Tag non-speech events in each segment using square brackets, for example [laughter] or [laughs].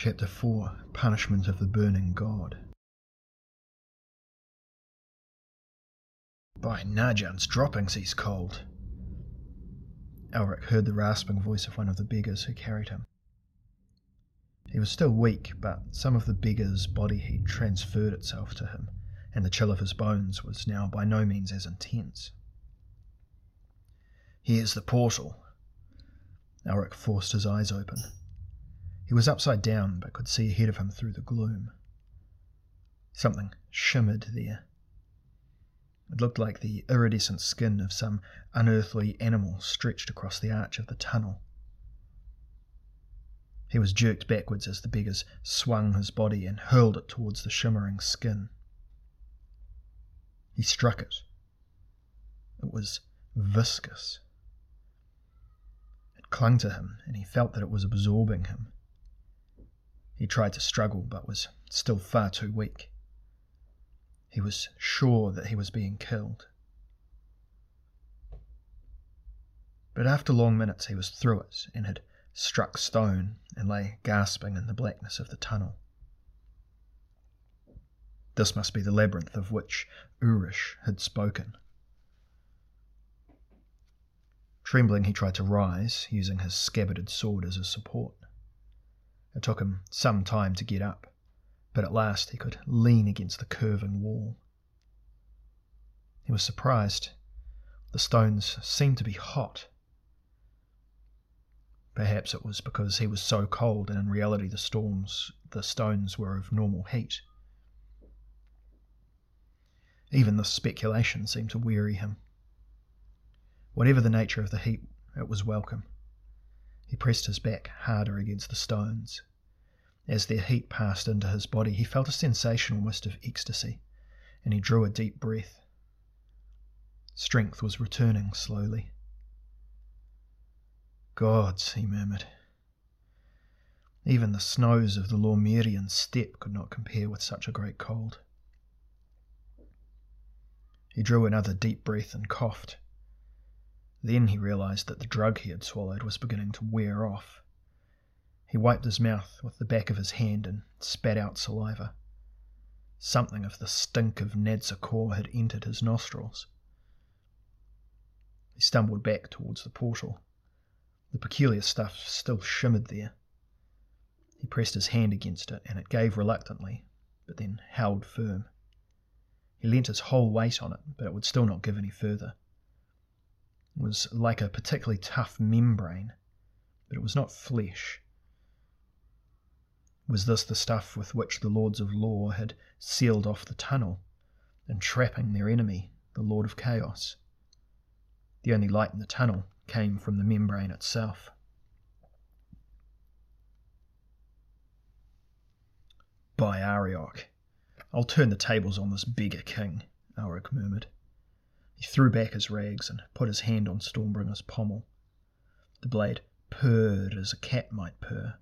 Chapter 4 Punishment of the Burning God. By Narjhan's droppings, he's cold. Elric heard the rasping voice of one of the beggars who carried him. He was still weak, but some of the beggar's body heat transferred itself to him, and the chill of his bones was now by no means as intense. Here's the portal. Elric forced his eyes open. He was upside down, but could see ahead of him through the gloom. Something shimmered there. It looked like the iridescent skin of some unearthly animal stretched across the arch of the tunnel. He was jerked backwards as the beggars swung his body and hurled it towards the shimmering skin. He struck it. It was viscous. It clung to him, and he felt that it was absorbing him. He tried to struggle, but was still far too weak. He was sure that he was being killed. But after long minutes he was through it and had struck stone and lay gasping in the blackness of the tunnel. This must be the labyrinth of which Urish had spoken. Trembling, he tried to rise, using his scabbarded sword as a support. It took him some time to get up, but at last he could lean against the curving wall. He was surprised. The stones seemed to be hot. Perhaps it was because he was so cold and in reality the storms the stones were of normal heat. Even this speculation seemed to weary him. Whatever the nature of the heat, it was welcome. He pressed his back harder against the stones. As their heat passed into his body, he felt a sensation almost of ecstasy, and he drew a deep breath. Strength was returning slowly. Gods, he murmured. Even the snows of the Lormyrian steppe could not compare with such a great cold. He drew another deep breath and coughed. Then he realized that the drug he had swallowed was beginning to wear off. He wiped his mouth with the back of his hand and spat out saliva. Something of the stink of Nadsokor had entered his nostrils. He stumbled back towards the portal. The peculiar stuff still shimmered there. He pressed his hand against it, and it gave reluctantly, but then held firm. He leant his whole weight on it, but it would still not give any further. Was like a particularly tough membrane, but it was not flesh. Was this the stuff with which the Lords of Law had sealed off the tunnel, entrapping their enemy, the Lord of Chaos? The only light in the tunnel came from the membrane itself. By Arioch, I'll turn the tables on this beggar king, Elric murmured. He threw back his rags and put his hand on Stormbringer's pommel. The blade purred as a cat might purr.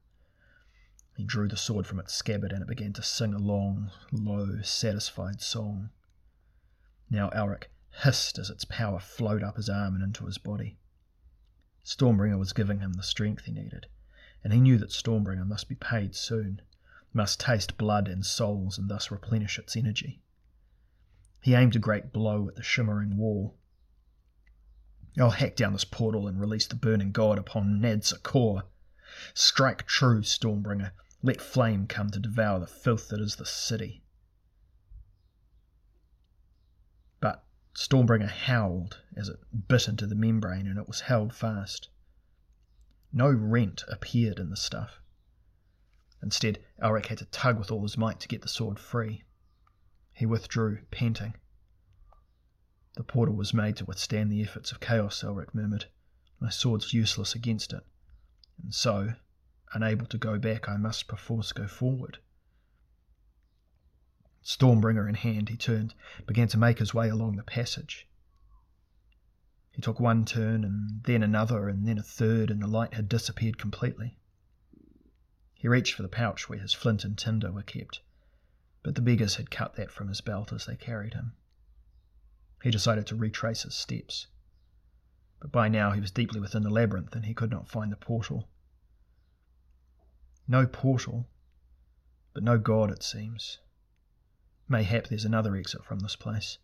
He drew the sword from its scabbard and it began to sing a long, low, satisfied song. Now Elric hissed as its power flowed up his arm and into his body. Stormbringer was giving him the strength he needed, and he knew that Stormbringer must be paid soon, must taste blood and souls and thus replenish its energy. He aimed a great blow at the shimmering wall. I'll hack down this portal and release the burning god upon Ned's Nadsokor. Strike true, Stormbringer. Let flame come to devour the filth that is the city. But Stormbringer howled as it bit into the membrane and it was held fast. No rent appeared in the stuff. Instead, Elric had to tug with all his might to get the sword free. He withdrew, panting. The portal was made to withstand the efforts of chaos, Elric murmured. My sword's useless against it. And so, unable to go back, I must perforce go forward. Stormbringer in hand, he turned, began to make his way along the passage. He took one turn, and then another, and then a third, and the light had disappeared completely. He reached for the pouch where his flint and tinder were kept, but the beggars had cut that from his belt as they carried him. He decided to retrace his steps, but by now he was deeply within the labyrinth and he could not find the portal. No portal, but no god, it seems. Mayhap there's another exit from this place.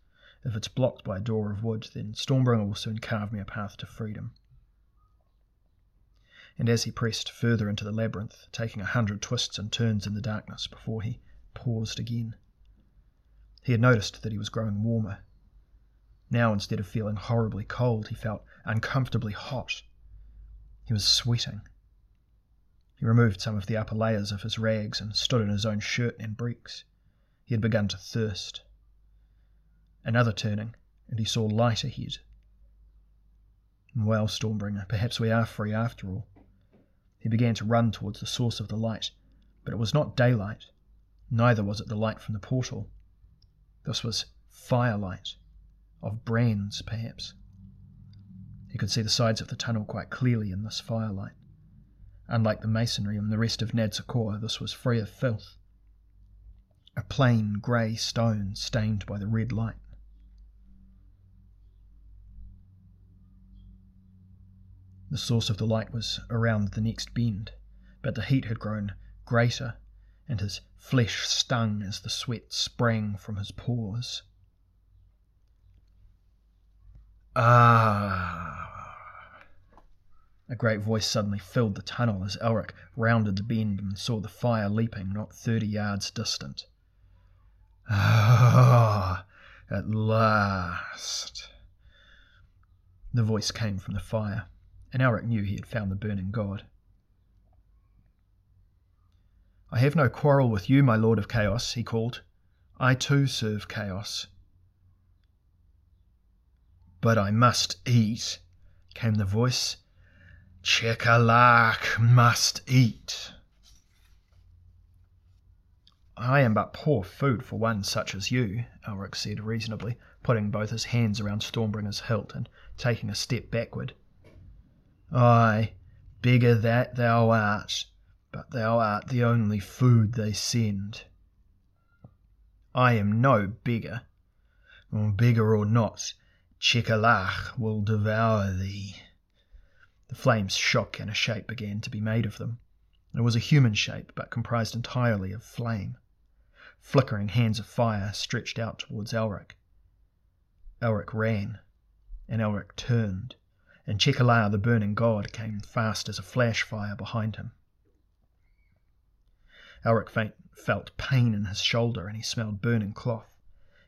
If it's blocked by a door of wood, then Stormbringer will soon carve me a path to freedom. And as he pressed further into the labyrinth, taking a hundred twists and turns in the darkness before he paused again, he had noticed that he was growing warmer. Now, instead of feeling horribly cold, he felt uncomfortably hot. He was sweating. He removed some of the upper layers of his rags and stood in his own shirt and breeks. He had begun to thirst. Another turning, and he saw light ahead. Well, Stormbringer, perhaps we are free after all. He began to run towards the source of the light, but it was not daylight, neither was it the light from the portal. This was firelight, of brands, perhaps. He could see the sides of the tunnel quite clearly in this firelight. Unlike the masonry and the rest of Nadsokor, this was free of filth. A plain grey stone stained by the red light. The source of the light was around the next bend, but the heat had grown greater, and his flesh stung as the sweat sprang from his pores. Ah! A great voice suddenly filled the tunnel as Elric rounded the bend and saw the fire leaping not thirty yards distant. Ah, at last. The voice came from the fire, and Elric knew he had found the burning god. I have no quarrel with you, my lord of chaos, he called. I too serve chaos. But I must eat, came the voice, Checkalakh must eat. I am but poor food for one such as you, Elric said reasonably, putting both his hands around Stormbringer's hilt and taking a step backward. Ay, bigger that thou art, but thou art the only food they send. I am no bigger. Bigger or not, Checkalakh will devour thee. The flames shook and a shape began to be made of them. It was a human shape, but comprised entirely of flame. Flickering hands of fire stretched out towards Elric. Elric ran, and Elric turned, and Checkalakh the burning god came fast as a flash fire behind him. Elric felt pain in his shoulder and he smelled burning cloth.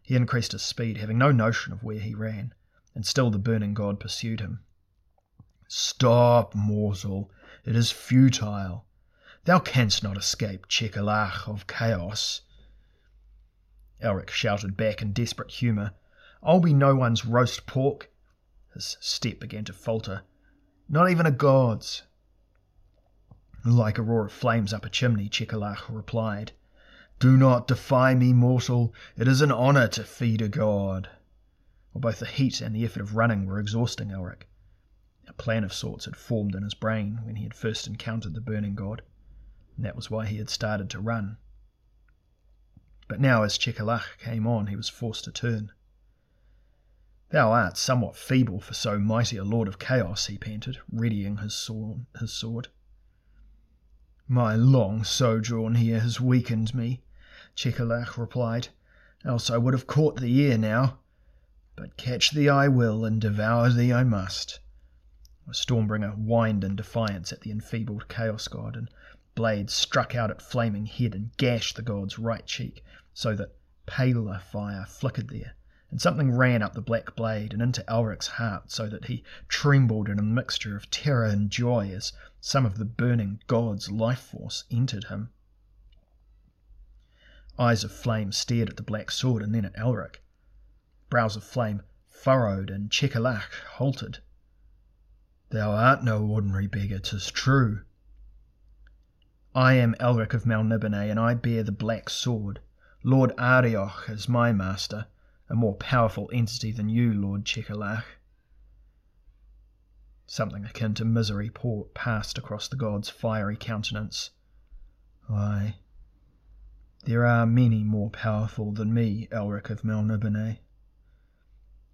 He increased his speed, having no notion of where he ran, and still the burning god pursued him. Stop, mortal, it is futile. Thou canst not escape Checkalakh of chaos. Elric shouted back in desperate humour. I'll be no one's roast pork. His step began to falter. Not even a god's. Like a roar of flames up a chimney, Checkalakh replied. Do not defy me, mortal. It is an honour to feed a god. Well, both the heat and the effort of running were exhausting Elric. A plan of sorts had formed in his brain when he had first encountered the burning god, and that was why he had started to run. But now, as Checkalakh came on, he was forced to turn. Thou art somewhat feeble for so mighty a lord of chaos, he panted, readying his sword. His sword. My long sojourn here has weakened me, Checkalakh replied, else I would have caught thee ere now. But catch thee I will, and devour thee I must. The Stormbringer whined in defiance at the enfeebled Chaos God, and blade struck out at Flaming Head and gashed the god's right cheek, so that paler fire flickered there, and something ran up the black blade and into Elric's heart, so that he trembled in a mixture of terror and joy as some of the burning god's life force entered him. Eyes of flame stared at the black sword and then at Elric. Brows of flame furrowed, and Checkalakh halted. Thou art no ordinary beggar, 'tis true. I am Elric of Melniboné, and I bear the black sword. Lord Arioch is my master, a more powerful entity than you, Lord Checkalakh. Something akin to misery passed across the god's fiery countenance. Ay, there are many more powerful than me, Elric of Melniboné.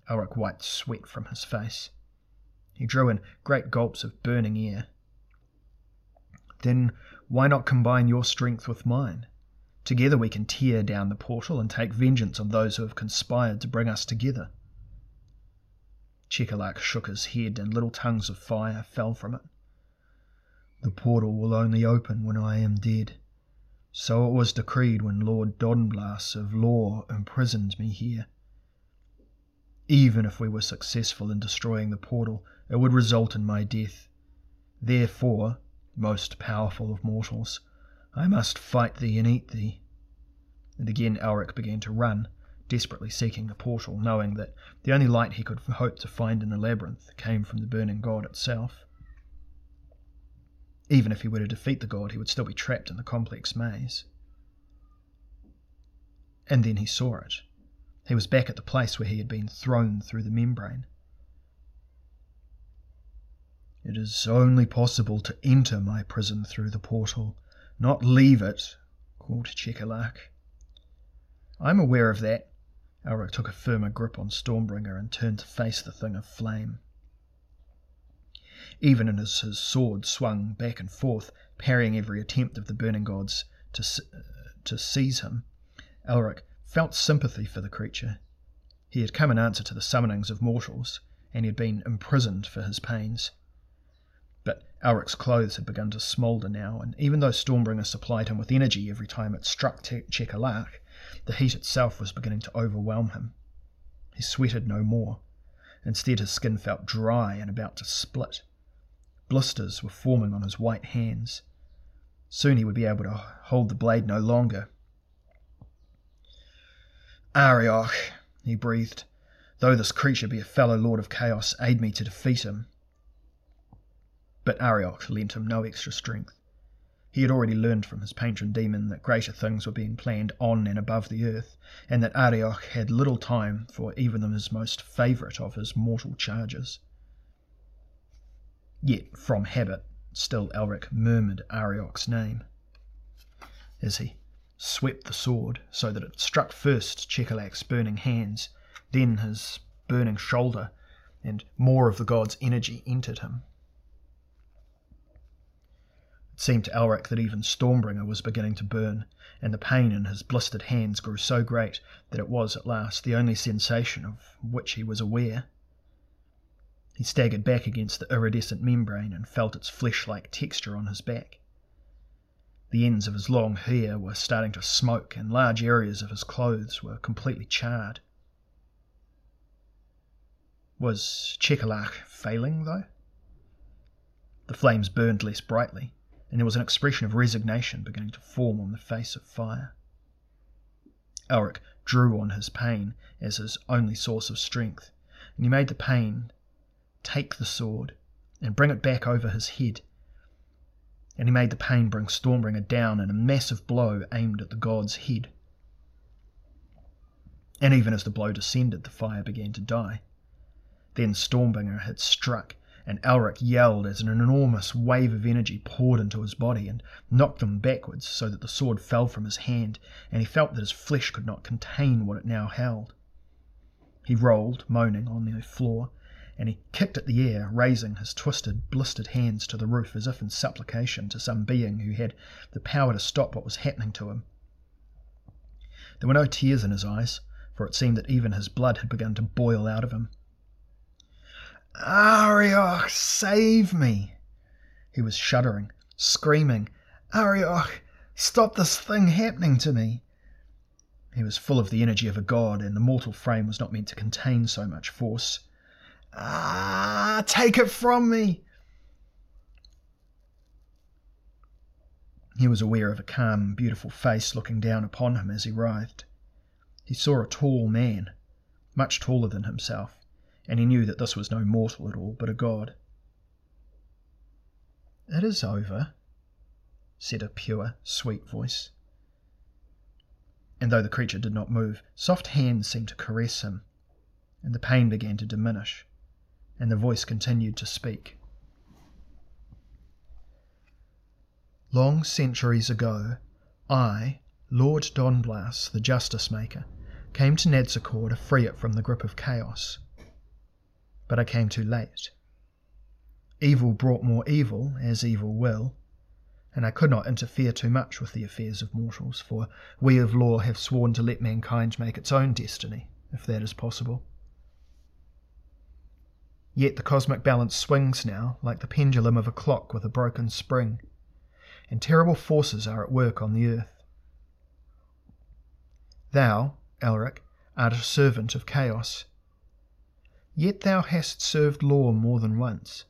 Elric wiped sweat from his face. He drew in great gulps of burning air. Then why not combine your strength with mine? Together we can tear down the portal and take vengeance on those who have conspired to bring us together. Checkalakh shook his head, and little tongues of fire fell from it. The portal will only open when I am dead. So it was decreed when Lord Donblas of Law imprisoned me here. Even if we were successful in destroying the portal, it would result in my death. Therefore, most powerful of mortals, I must fight thee and eat thee. And again Elric began to run, desperately seeking the portal, knowing that the only light he could hope to find in the labyrinth came from the burning god itself. Even if he were to defeat the god, he would still be trapped in the complex maze. And then he saw it. He was back at the place where he had been thrown through the membrane. It is only possible to enter my prison through the portal, not leave it, called Checkalakh. I'm aware of that. Elric took a firmer grip on Stormbringer and turned to face the thing of flame. Even as his sword swung back and forth, parrying every attempt of the burning gods to, uh, to seize him, Elric felt sympathy for the creature. He had come in answer to the summonings of mortals, and he had been imprisoned for his pains. But Elric's clothes had begun to smoulder now, and even though Stormbringer supplied him with energy every time it struck Checkalakh, the heat itself was beginning to overwhelm him. He sweated no more. Instead, his skin felt dry and about to split. Blisters were forming on his white hands. Soon he would be able to hold the blade no longer. Arioch, he breathed. Though this creature be a fellow lord of chaos, aid me to defeat him. But Arioch lent him no extra strength. He had already learned from his patron demon that greater things were being planned on and above the earth, and that Arioch had little time for even his most favourite of his mortal charges. Yet, from habit, still Elric murmured Arioch's name. As he swept the sword so that it struck first Checkalakh's burning hands, then his burning shoulder, and more of the god's energy entered him. Seemed to Elric that even Stormbringer was beginning to burn, and the pain in his blistered hands grew so great that it was at last the only sensation of which he was aware. He staggered back against the iridescent membrane and felt its flesh like texture on his back. The ends of his long hair were starting to smoke, and large areas of his clothes were completely charred. Was Checkalakh failing, though? The flames burned less brightly, and there was an expression of resignation beginning to form on the face of fire. Elric drew on his pain as his only source of strength, and he made the pain take the sword and bring it back over his head. And he made the pain bring Stormbringer down in a massive blow aimed at the god's head. And even as the blow descended, the fire began to die. Then Stormbringer had struck and Elric yelled as an enormous wave of energy poured into his body and knocked him backwards so that the sword fell from his hand, and he felt that his flesh could not contain what it now held. He rolled, moaning, on the floor, and he kicked at the air, raising his twisted, blistered hands to the roof as if in supplication to some being who had the power to stop what was happening to him. There were no tears in his eyes, for it seemed that even his blood had begun to boil out of him. Arioch, save me! He was shuddering, screaming, Arioch, stop this thing happening to me! He was full of the energy of a god, and the mortal frame was not meant to contain so much force. Ah, take it from me! He was aware of a calm, beautiful face looking down upon him as he writhed. He saw a tall man, much taller than himself, and he knew that this was no mortal at all, but a god. It is over, said a pure, sweet voice. And though the creature did not move, soft hands seemed to caress him, and the pain began to diminish, and the voice continued to speak. Long centuries ago, I, Lord Donblas, the Justice Maker, came to Nadsokor to free it from the grip of chaos but I came too late. Evil brought more evil, as evil will. and I could not interfere too much with the affairs of mortals, for we of law have sworn to let mankind make its own destiny, if that is possible. Yet the cosmic balance swings now like the pendulum of a clock with a broken spring, and terrible forces are at work on the earth. Thou, Elric, art a servant of chaos. Yet thou hast served law more than once.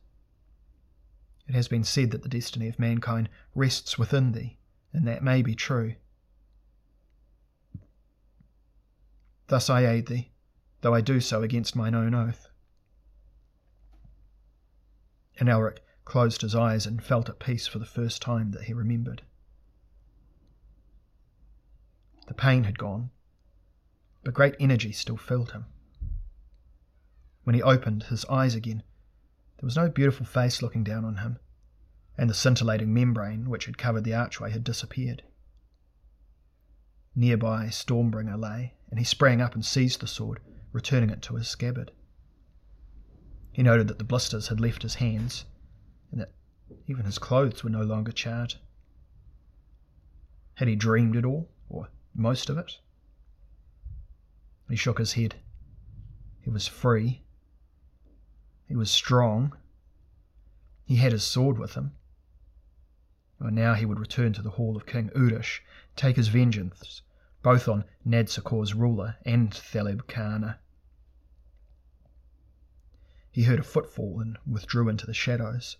It has been said that the destiny of mankind rests within thee, and that may be true. Thus I aid thee, though I do so against mine own oath. And Elric closed his eyes and felt at peace for the first time that he remembered. The pain had gone, but great energy still filled him. When he opened his eyes again, there was no beautiful face looking down on him, and the scintillating membrane which had covered the archway had disappeared. Nearby, Stormbringer lay, and he sprang up and seized the sword, returning it to his scabbard. He noted that the blisters had left his hands, and that even his clothes were no longer charred. Had he dreamed it all, or most of it? He shook his head. He was free. He was strong. He had his sword with him. And now he would return to the hall of King Urish, take his vengeance, both on Nadsokor's ruler and Theleb K'aarna. He heard a footfall and withdrew into the shadows.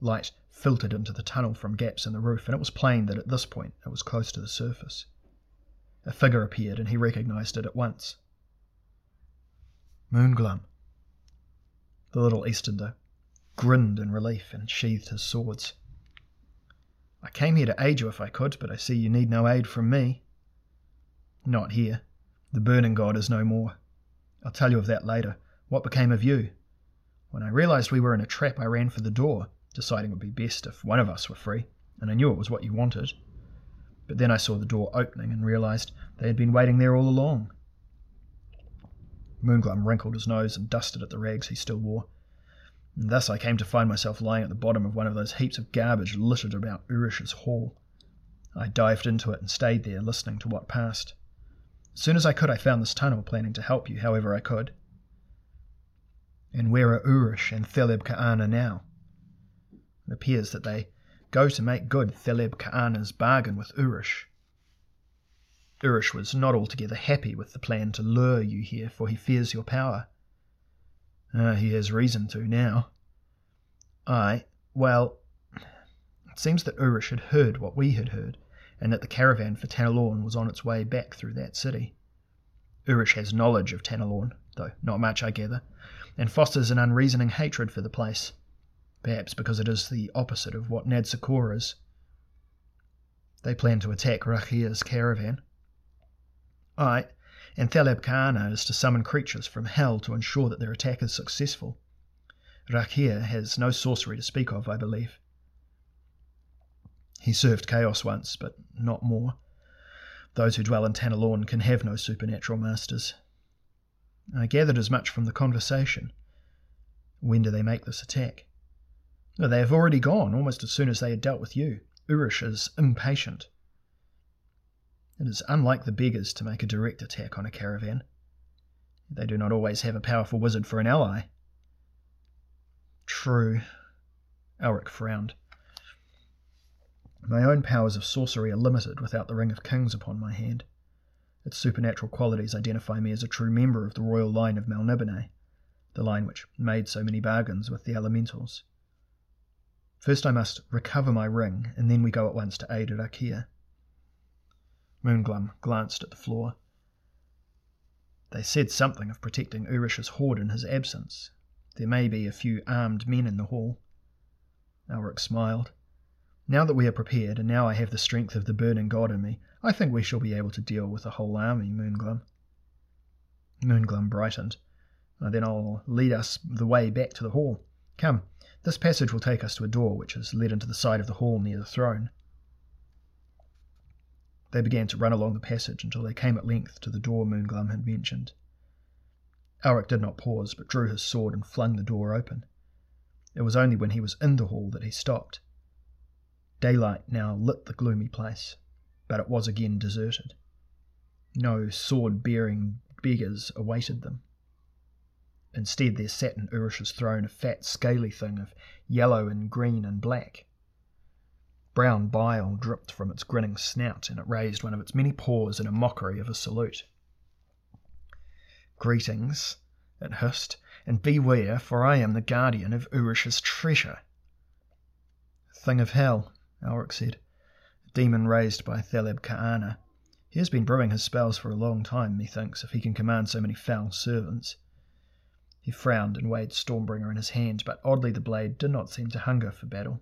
Light filtered into the tunnel from gaps in the roof, and it was plain that at this point it was close to the surface. A figure appeared, and he recognized it at once. Moonglum. The little Easterner grinned in relief and sheathed his swords. I came here to aid you if I could, but I see you need no aid from me. Not here. The burning god is no more. I'll tell you of that later. What became of you? When I realized we were in a trap, I ran for the door, deciding it would be best if one of us were free, and I knew it was what you wanted. But then I saw the door opening and realized they had been waiting there all along. Moonglum wrinkled his nose and dusted at the rags he still wore. And thus I came to find myself lying at the bottom of one of those heaps of garbage littered about Urish's hall. I dived into it and stayed there, listening to what passed. As soon as I could, I found this tunnel, planning to help you however I could. And where are Urish and Theleb K'aarna now? It appears that they go to make good Theleb K'aarna's bargain with Urish. Urish was not altogether happy with the plan to lure you here, for he fears your power. Ah, he has reason to now. I, well, it seems that Urish had heard what we had heard, and that the caravan for Tanelorn was on its way back through that city. Urish has knowledge of Tanelorn, though not much, I gather, and fosters an unreasoning hatred for the place, perhaps because it is the opposite of what Nadsokor is. They plan to attack Rackhir's caravan. I, and Theleb is to summon creatures from hell to ensure that their attack is successful. Rackhir has no sorcery to speak of, I believe. He served chaos once, but not more. Those who dwell in Tanelorn can have no supernatural masters. I gathered as much from the conversation. When do they make this attack? They have already gone, almost as soon as they had dealt with you. Urish is impatient. It is unlike the beggars to make a direct attack on a caravan. They do not always have a powerful wizard for an ally. True. Elric frowned. My own powers of sorcery are limited without the Ring of Kings upon my hand. Its supernatural qualities identify me as a true member of the royal line of Melniboné, the line which made so many bargains with the elementals. First I must recover my ring, and then we go at once to aid Rackhir. Moonglum glanced at the floor. They said something of protecting Urish's hoard in his absence. There may be a few armed men in the hall. Elric smiled. Now that we are prepared, and now I have the strength of the burning god in me, I think we shall be able to deal with a whole army, Moonglum. Moonglum brightened. then I'll lead us the way back to the hall. Come, this passage will take us to a door which is led into the side of the hall near the throne. They began to run along the passage until they came at length to the door Moonglum had mentioned. Elric did not pause, but drew his sword and flung the door open. It was only when he was in the hall that he stopped. Daylight now lit the gloomy place, but it was again deserted. No sword bearing beggars awaited them. Instead, there sat in Urish's throne a fat, scaly thing of yellow and green and black. Brown bile dripped from its grinning snout, and it raised one of its many paws in a mockery of a salute. Greetings, it hissed, and beware, for I am the guardian of Urish's treasure. Thing of hell, Elric said, demon raised by Theleb K'aarna. He has been brewing his spells for a long time, methinks, if he can command so many foul servants. He frowned and weighed Stormbringer in his hand, but oddly the blade did not seem to hunger for battle.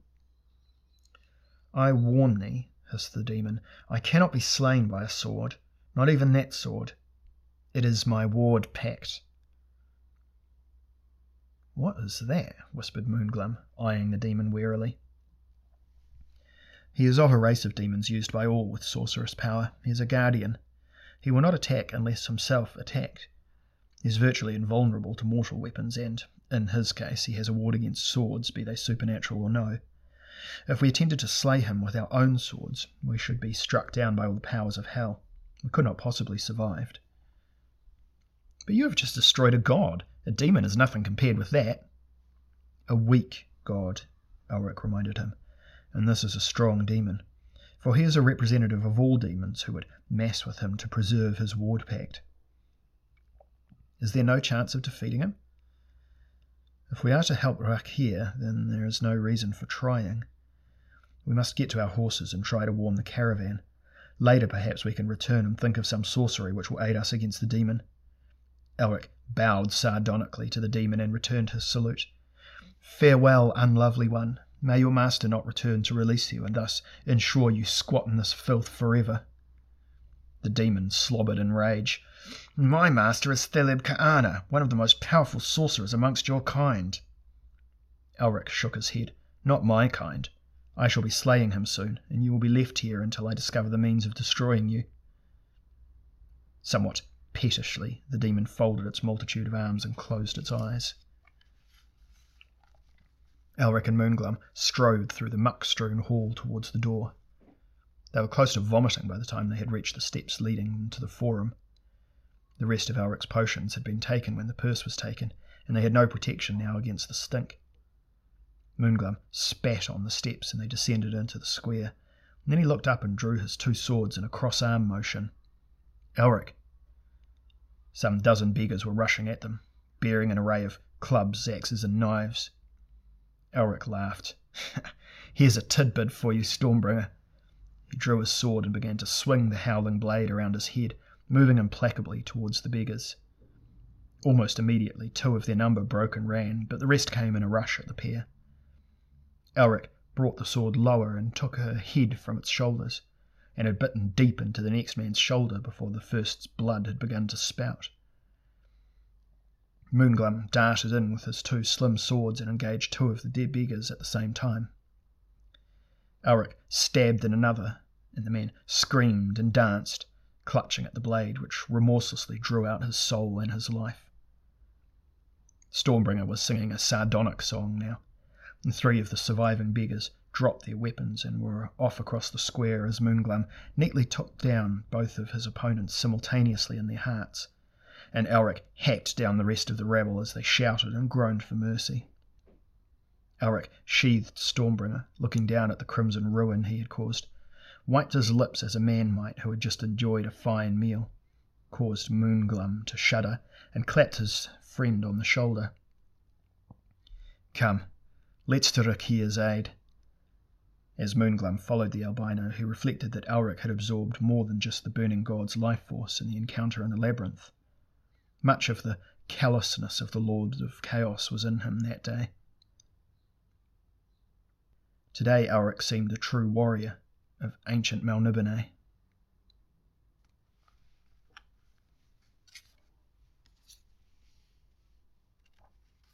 I warn thee, hissed the demon, I cannot be slain by a sword, not even that sword. It is my ward pact. What is that? whispered Moonglum, eyeing the demon warily. He is of a race of demons used by all with sorcerous power. He is a guardian. He will not attack unless himself attacked. He is virtually invulnerable to mortal weapons, and, in his case, he has a ward against swords, be they supernatural or no. If we attempted to slay him with our own swords, we should be struck down by all the powers of hell. We could not possibly survive. But you have just destroyed a god. A demon is nothing compared with that. A weak god, Elric reminded him, and this is a strong demon, for he is a representative of all demons who would mass with him to preserve his ward pact. Is there no chance of defeating him? If we are to help Rackhir, then there is no reason for trying. We must get to our horses and try to warn the caravan. Later, perhaps, we can return and think of some sorcery which will aid us against the demon. Elric bowed sardonically to the demon and returned his salute. Farewell, unlovely one. May your master not return to release you, and thus ensure you squat in this filth forever. The demon slobbered in rage. My master is Theleb K'aarna, one of the most powerful sorcerers amongst your kind. Elric shook his head. Not my kind. I shall be slaying him soon, and you will be left here until I discover the means of destroying you. Somewhat pettishly, the demon folded its multitude of arms and closed its eyes. Elric and Moonglum strode through the muck-strewn hall towards the door. They were close to vomiting by the time they had reached the steps leading to the forum. The rest of Elric's potions had been taken when the purse was taken, and they had no protection now against the stink. Moonglum spat on the steps and they descended into the square. And then he looked up and drew his two swords in a cross arm motion. Elric. Some dozen beggars were rushing at them, bearing an array of clubs, axes, and knives. Elric laughed. [laughs] Here's a tidbit for you, Stormbringer. He drew his sword and began to swing the howling blade around his head, moving implacably towards the beggars. Almost immediately, two of their number broke and ran, but the rest came in a rush at the pair. Elric brought the sword lower and took her head from its shoulders, and had bitten deep into the next man's shoulder before the first's blood had begun to spout. Moonglum darted in with his two slim swords and engaged two of the dead beggars at the same time. Elric stabbed in another, and the man screamed and danced, clutching at the blade which remorselessly drew out his soul and his life. Stormbringer was singing a sardonic song now and three of the surviving beggars dropped their weapons and were off across the square as Moonglum neatly took down both of his opponents simultaneously in their hearts, and Elric hacked down the rest of the rabble as they shouted and groaned for mercy. Elric sheathed Stormbringer, looking down at the crimson ruin he had caused, wiped his lips as a man might who had just enjoyed a fine meal, caused Moonglum to shudder, and clapped his friend on the shoulder. Come, Let's to Rackhir's aid. As Moonglum followed the albino, he reflected that Elric had absorbed more than just the burning god's life force in the encounter in the labyrinth. Much of the callousness of the Lord of Chaos was in him that day. Today Elric seemed a true warrior of ancient Melniboné.